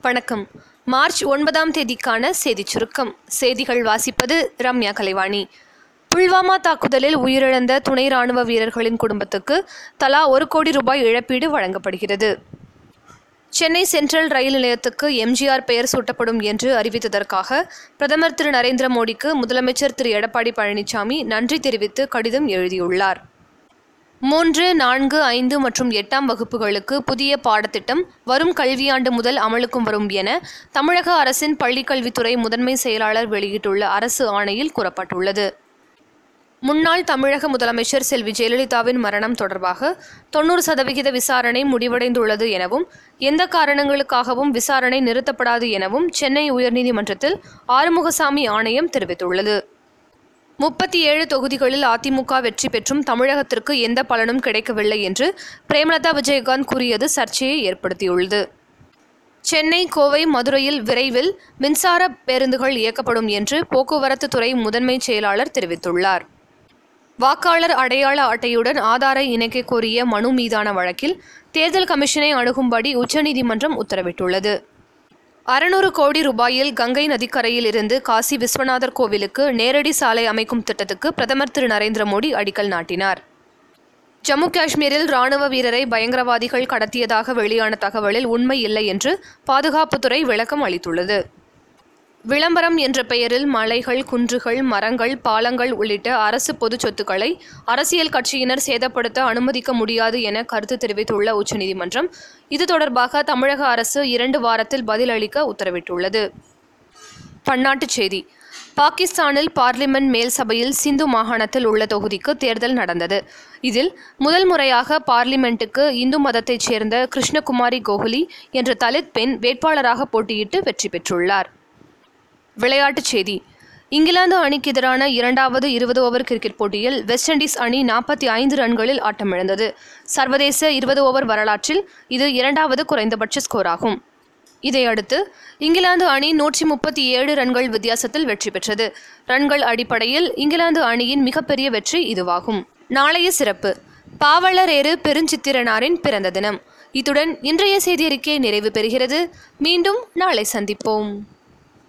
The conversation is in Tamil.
வணக்கம். மார்ச் ஒன்பதாம் தேதிக்கான செய்திச் சுருக்கம். செய்திகள் வாசிப்பது ரம்யா கலைவாணி. புல்வாமா தாக்குதலில் உயிரிழந்த துணை ராணுவ வீரர்களின் குடும்பத்துக்கு தலா ஒரு கோடி ரூபாய் இழப்பீடு வழங்கப்படுகிறது. சென்னை சென்ட்ரல் ரயில் நிலையத்துக்கு எம்ஜிஆர் பெயர் சூட்டப்படும் என்று அறிவித்ததற்காக பிரதமர் திரு நரேந்திர மோடிக்கு முதலமைச்சர் திரு எடப்பாடி பழனிசாமி நன்றி தெரிவித்து கடிதம் எழுதியுள்ளார். மூன்று நான்கு ஐந்து மற்றும் எட்டாம் வகுப்புகளுக்கு புதிய பாடத்திட்டம் வரும் கல்வியாண்டு முதல் அமலுக்கும் வரும் என தமிழக அரசின் பள்ளிக்கல்வித்துறை முதன்மை செயலாளர் வெளியிட்டுள்ள அரசு ஆணையில் கூறப்பட்டுள்ளது. முன்னாள் தமிழக முதலமைச்சர் செல்வி ஜெயலலிதாவின் மரணம் தொடர்பாக தொண்ணூறு சதவிகித விசாரணை முடிவடைந்துள்ளது எனவும் எந்த காரணங்களுக்காகவும் விசாரணை நிறுத்தப்படாது எனவும் சென்னை உயர்நீதிமன்றத்தில் ஆறுமுகசாமி ஆணையம் தெரிவித்துள்ளது. முப்பத்தி ஏழு தொகுதிகளில் அதிமுக வெற்றி பெற்றும் தமிழகத்திற்கு எந்த பலனும் கிடைக்கவில்லை என்று பிரேமலதா விஜயகாந்த் கூறியது சர்ச்சையை ஏற்படுத்தியுள்ளது. சென்னை கோவை மதுரையில் விரைவில் மின்சார பேருந்துகள் இயக்கப்படும் என்று போக்குவரத்து துறை முதன்மை செயலாளர் தெரிவித்துள்ளார். வாக்காளர் அடையாள அட்டையுடன் ஆதாரை இணைக்க கோரிய மனு மீதான வழக்கில் தேர்தல் கமிஷனை அணுகும்படி உச்சநீதிமன்றம் உத்தரவிட்டுள்ளது. அறுநூறு கோடி ரூபாயில் கங்கை நதிக்கரையில் இருந்து காசி விஸ்வநாதர் கோவிலுக்கு நேரடி சாலை அமைக்கும் திட்டத்துக்கு பிரதமர் திரு நரேந்திர மோடி அடிக்கல் நாட்டினார். ஜம்மு காஷ்மீரில் ராணுவ வீரரை பயங்கரவாதிகள் கடத்தியதாக வெளியான தகவலில் உண்மை இல்லை என்று பாதுகாப்புத்துறை விளக்கம் அளித்துள்ளது. விளம்பரம் என்ற பெயரில் மலைகள் குன்றுகள் மரங்கள் பாலங்கள் உள்ளிட்ட அரசு பொது சொத்துக்களை அரசியல் கட்சியினர் சேதப்படுத்த அனுமதிக்க முடியாது என கருத்து தெரிவித்துள்ள உச்சநீதிமன்றம் இது தொடர்பாக தமிழக அரசு இரண்டு வாரத்தில் பதிலளிக்க உத்தரவிட்டுள்ளது. பன்னாட்டுச் செய்தி. பாகிஸ்தானில் பார்லிமெண்ட் மேல் சபையில் சிந்து மாகாணத்தில் உள்ள தொகுதிக்கு தேர்தல் நடந்தது. இதில் முதல் முறையாக பார்லிமெண்ட்டுக்கு இந்து மதத்தைச் சேர்ந்த கிருஷ்ணகுமாரி கோகுலி என்ற தலித் பெண் வேட்பாளராக போட்டியிட்டு வெற்றி பெற்றுள்ளார். விளையாட்டுச் செய்தி. இங்கிலாந்து அணிக்கு எதிரான இரண்டாவது இருபது ஓவர் கிரிக்கெட் போட்டியில் வெஸ்ட் இண்டீஸ் அணி நாற்பத்தி ஐந்து ரன்களில் ஆட்டமிழந்தது சர்வதேச இருபது ஓவர் வரலாற்றில் இது இரண்டாவது குறைந்தபட்ச ஸ்கோர் ஆகும். இதையடுத்து இங்கிலாந்து அணி நூற்றி முப்பத்தி ஏழு ரன்கள் வித்தியாசத்தில் வெற்றி பெற்றது. ரன்கள் அடிப்படையில் இங்கிலாந்து அணியின் மிகப்பெரிய வெற்றி இதுவாகும். நாளைய சிறப்பு. பாவலரேறு பெருஞ்சித்திரனாரின் பிறந்த தினம். இத்துடன் இன்றைய செய்தியறிக்கை நிறைவு பெறுகிறது. மீண்டும் நாளை சந்திப்போம்.